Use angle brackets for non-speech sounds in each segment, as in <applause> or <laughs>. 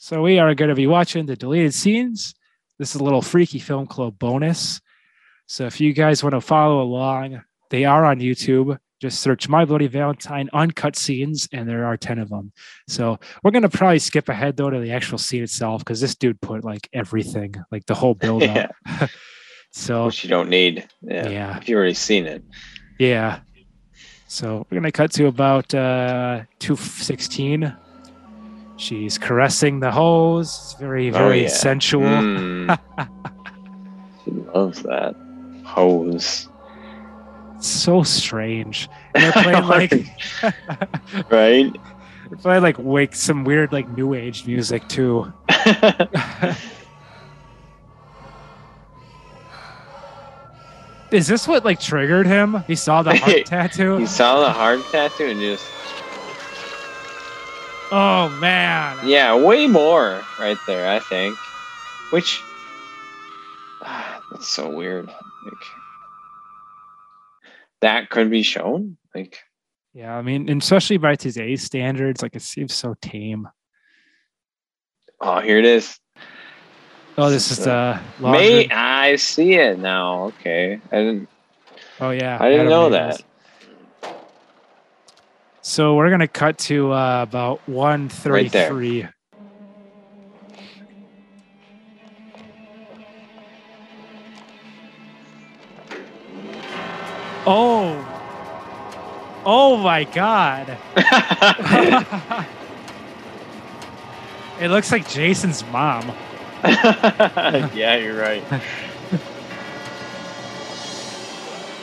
So we are going to be watching the deleted scenes. This is a little freaky film club bonus. So if you guys want to follow along, they are on YouTube. Just search My Bloody Valentine uncut scenes, and there are 10 of them. So we're going to probably skip ahead though to the actual scene itself because this dude put like everything, like the whole build up. <laughs> <laughs> so Which you don't need. Yeah. Yeah. If you already seen it. Yeah. So we're gonna cut to about uh two sixteen. She's caressing the hose. It's very, Oh, very yeah. sensual. Mm. <laughs> she loves that. Hose. So strange. And they're <laughs> playing like <laughs> right? they're playing like wake some weird like new age music too. Is this what like triggered him? He saw the heart tattoo. he saw the heart tattoo and just Oh man. yeah, way more right there, I think. Which ah, that's so weird. Like that could be shown. Like Yeah, I mean, and especially by today's standards, like it seems so tame. oh, here it is. Oh, this is the May. I see it now? Okay, I didn't. Oh yeah, I didn't know that. So we're gonna cut to uh, about one thirty-three. oh, oh my God! <laughs> it looks like Jason's mom. <laughs> yeah, you're right.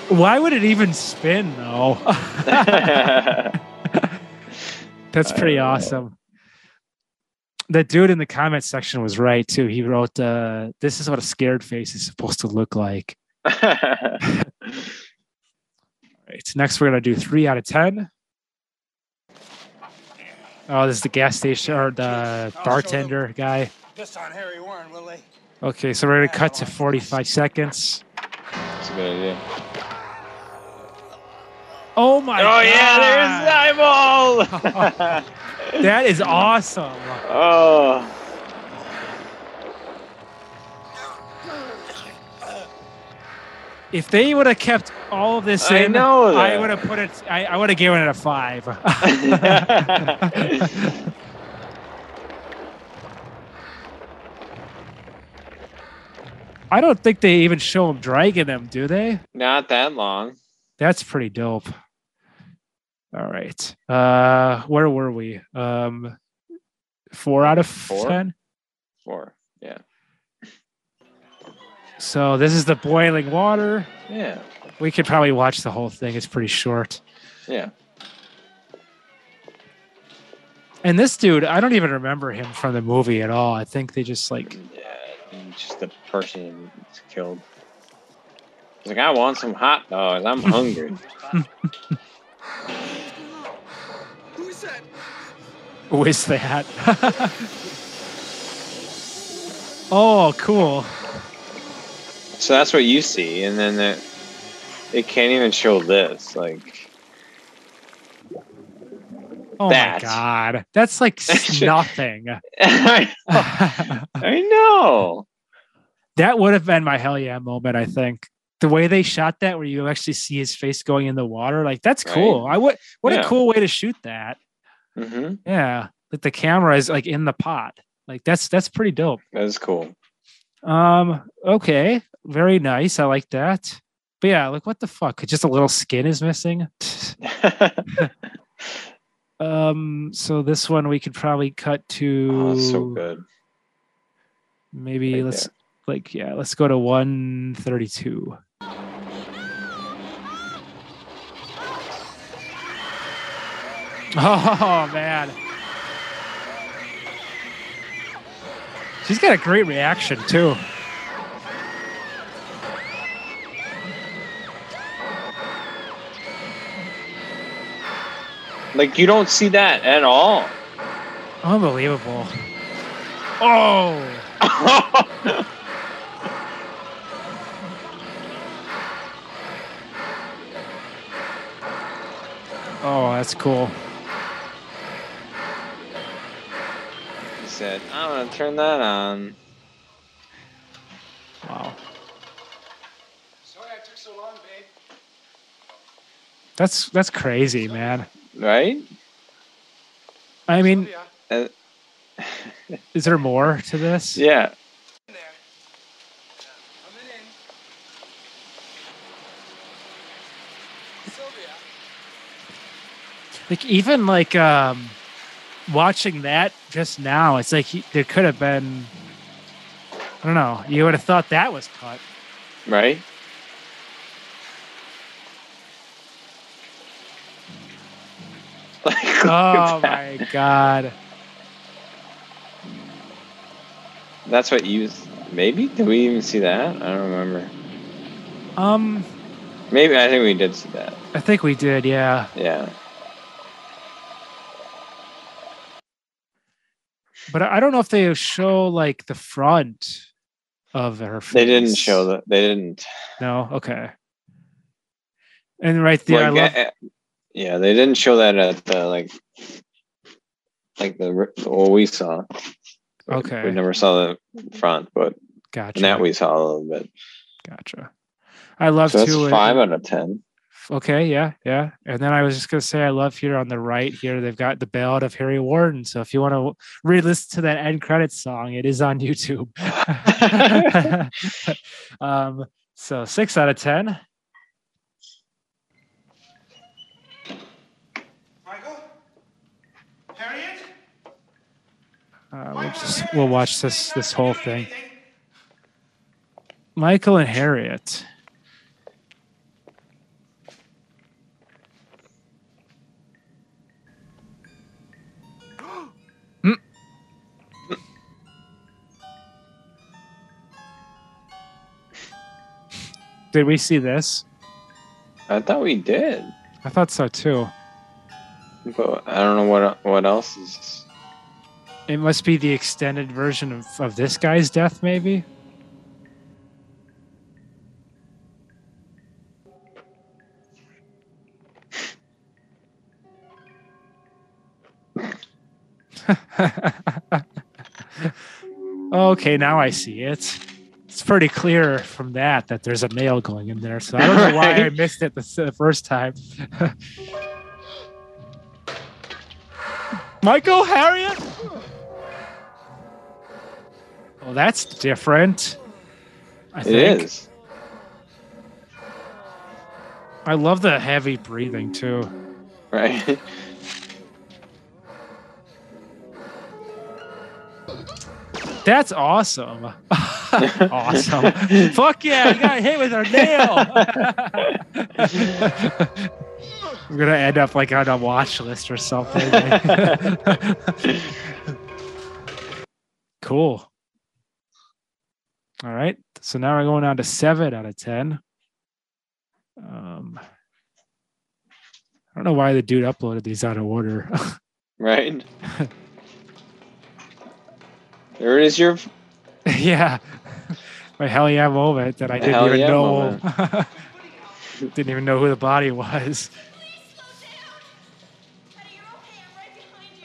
Why would it even spin though? <laughs> That's pretty awesome. The dude in the comment section was right too. He wrote, uh, "This is what a scared face is supposed to look like." <laughs> Right. Next, we're gonna do three out of ten. Oh, this is the gas station or the bartender guy. Piss on Harry Warden, will they? Okay, so we're gonna cut to forty-five seconds. That's a good idea. Oh my! oh yeah, God. there's eyeball. <laughs> <laughs> That is awesome. oh, If they would have kept all of this I in, know I would have put it. I, I would have given it a five. <laughs> I don't think they even show him dragging them, do they? not that long. That's pretty dope. All right. Uh where were we? Um four out of Four? ten. Four. Yeah. So this is the boiling water. Yeah. We could probably watch the whole thing. It's pretty short. Yeah. And this dude, I don't even remember him from the movie at all. I think they just like Yeah. Just the person killed. He's like, I want some hot dogs. I'm hungry. <laughs> <laughs> is that? <laughs> oh, cool. so that's what you see, and then the, it can't even show this. Like, Oh That. my god. That's like <laughs> nothing. I know. that I know. would have been my hell yeah moment, I think. The way they shot that, where you actually see his face going in the water, like that's Right. cool. I would what Yeah. a cool way to shoot that. Hmm Yeah. Like the camera is like in the pot. Like that's that's pretty dope. That's cool. Um, okay. Very nice. I like that. But yeah, like what the fuck? Just a little skin is missing. <laughs> Um, so this one we could probably cut to oh, so good. maybe Right let's like yeah, let's go to 132. Oh man. She's got a great reaction too. Like, you don't see that at all. Unbelievable. Oh. <laughs> Oh, that's cool. Said, I'm gonna turn that on. Wow. Sorry I took so long, babe. That's that's crazy, man. Right? I mean, Uh, <laughs> is there more to this? yeah. in there. Coming in. Sylvia. Like even like um watching that just now, it's like he, there could have been I don't know. You would have thought that was cut. Right? <laughs> Like, Oh that. my god. That's what you. Maybe? Did we even see that? I don't remember. Um Maybe. I think we did see that. I think we did, yeah. Yeah. But I don't know if they show like the front of her face. They didn't show that. They didn't. No, okay. And right there, like, love eh, eh, yeah, they didn't show that at the like, like the what we saw. Okay. We never saw the front, but gotcha. in that we saw a little bit. Gotcha. I love So that's to five out of ten. Okay, yeah, yeah. And then I was just gonna say I love here on the right here they've got the Ballad of Harry Warden. So if you want to re-listen to that end credits song, it is on YouTube. <laughs> um, so six out of ten. Michael? Harriet? Uh, we'll just we'll watch this this whole thing. Michael and Harriet. Did we see this? I thought we did, I thought so too. but I don't know what what else is. It must be the extended version of, of this guy's death, maybe. <laughs> okay, now I see it. Pretty clear from that that there's a male going in there. So I don't know why I missed it the, the first time. <laughs> Michael Harriet? Well, that's different. I It think. is. I love the heavy breathing too. right. <laughs> That's awesome. <laughs> awesome. Fuck yeah, you got hit with our nail. <laughs> We're gonna end up like on a watch list or something. <laughs> cool. All right. So now we're going down to seven out of ten. Um I don't know why the dude uploaded these out of order. <laughs> right. there is your <laughs> yeah. My hell yeah moment that I didn't Hell even yeah know. <laughs> didn't even know who the body was.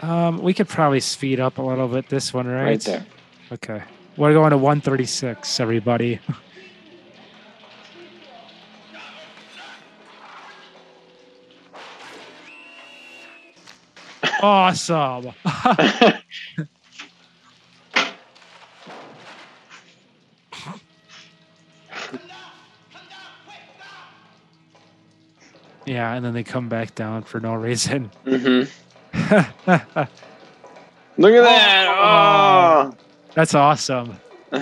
Um, we could probably speed up a little bit this one, right? right there. Okay. We're going to 136, everybody. <laughs> awesome. Yeah, and then they come back down for no reason. hmm <laughs> Look at that! Oh. That's awesome. <laughs>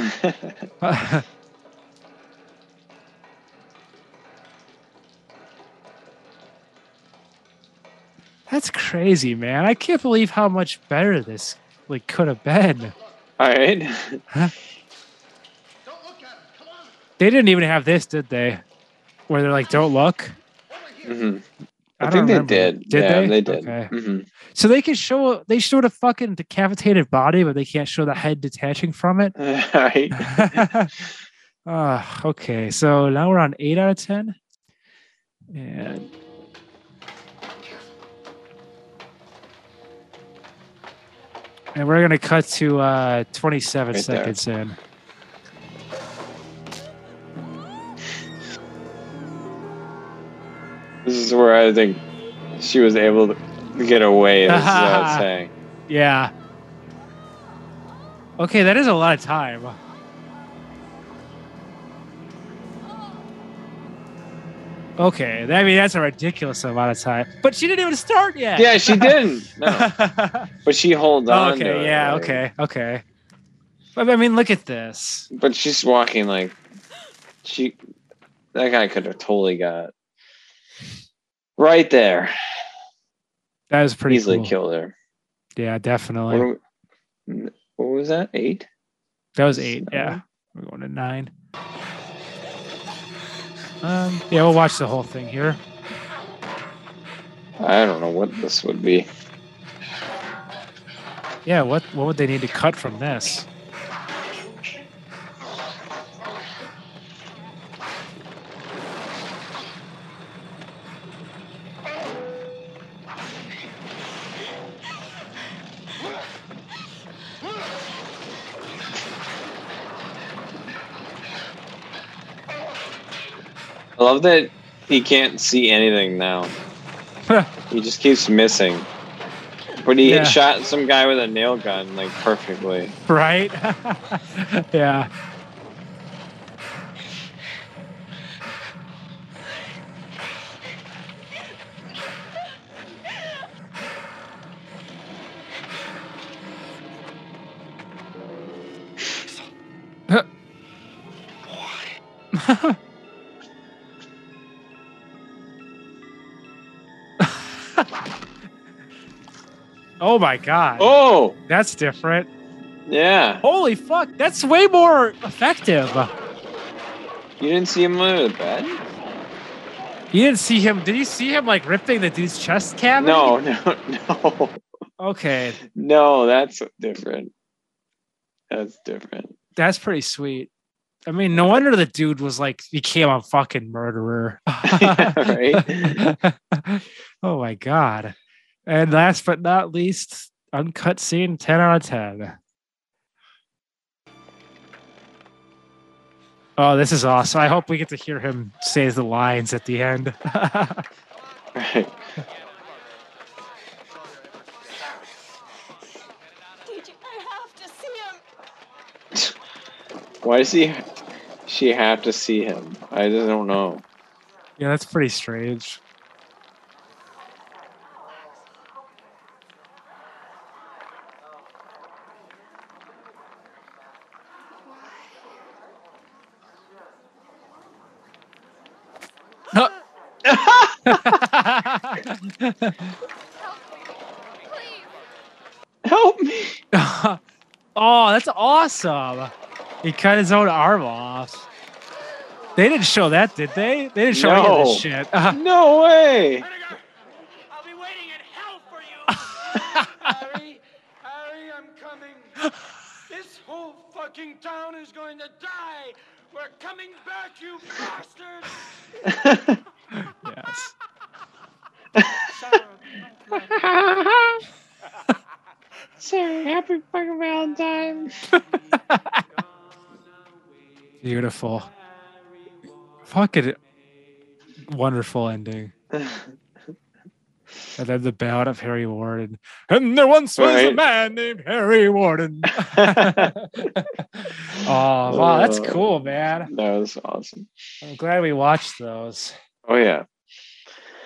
That's crazy, man. I can't believe how much better this like could have been. All right. Don't look at him. Come on. They didn't even have this, did they? Where they're like, "Don't look." Over here. hmm I, I, think they remember. did. Did yeah, they? they? did. Okay. hmm So they can show they showed a fucking decapitated body, but they can't show the head detaching from it. <laughs> Right. <laughs> <laughs> Ah, okay. So now we're on eight out of ten, and And we're gonna cut to uh 27 Right there. seconds in. Is where I think she was able to get away. Is what I was <laughs> saying. Yeah. Okay, that is a lot of time. Okay, I mean that's a ridiculous amount of time. But she didn't even start yet. Yeah, she didn't. <laughs> No, but she holds on. okay, it, yeah, like- okay, okay. But I mean, look at this. But she's walking like she. That guy could have totally got right there. That was pretty Easily cool. killed her. Yeah, definitely. we- what was that? Eight. That was eight. Yeah, we're going to nine. Um, yeah, we'll watch the whole thing here. I don't know what this would be. Yeah, what what would they need to cut from this? Love that he can't see anything now. he just keeps missing. But he Yeah. shot some guy with a nail gun like perfectly. right? <laughs> yeah. <laughs> <laughs> <laughs> oh my god. Oh, That's different. yeah. Holy fuck, that's way more effective. You didn't see him under the bed? You didn't see him. Did you see him like ripping the dude's chest cavity? No, <laughs> no, no. Okay, No, that's different. That's different. that's pretty sweet. I mean, no wonder the dude was like became a fucking murderer. right? <laughs> oh my god. And last but not least, uncut scene 10 out of 10. Oh, this is awesome. I hope we get to hear him say the lines at the end. <laughs> Right. DJ, I have to see him. Why does he she have to see him? I just don't know. yeah, that's pretty strange. <laughs> Help me. <laughs> oh, that's awesome. He cut his own arm off. They didn't show that, did they? They didn't show any of No. this shit. <laughs> Uh, No way. I'll be waiting in hell for you. <laughs> Harry, Harry, I'm coming. This whole fucking town is going to die. We're coming back, you bastard. yes. Sarah, Sorry, happy fucking Valentine. <laughs> Beautiful. Fucking wonderful ending. <laughs> And then the ballad of Harry Warden. And there once was a man named Harry Warden. <laughs> <laughs> oh, wow, that's cool, man. That was awesome. I'm glad we watched those. Oh yeah.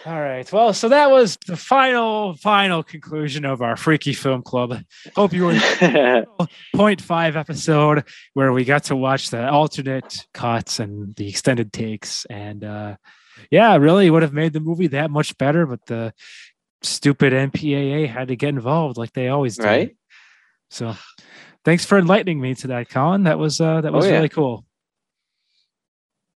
All right. Well, so that was the final, final conclusion of our Freaky Film Club. Hope you enjoyed <laughs> point five episode where we got to watch the alternate cuts and the extended takes and uh yeah really would have made the movie that much better but the stupid mpaa had to get involved like they always do right? so thanks for enlightening me to that colin that was uh that Oh, was yeah. really cool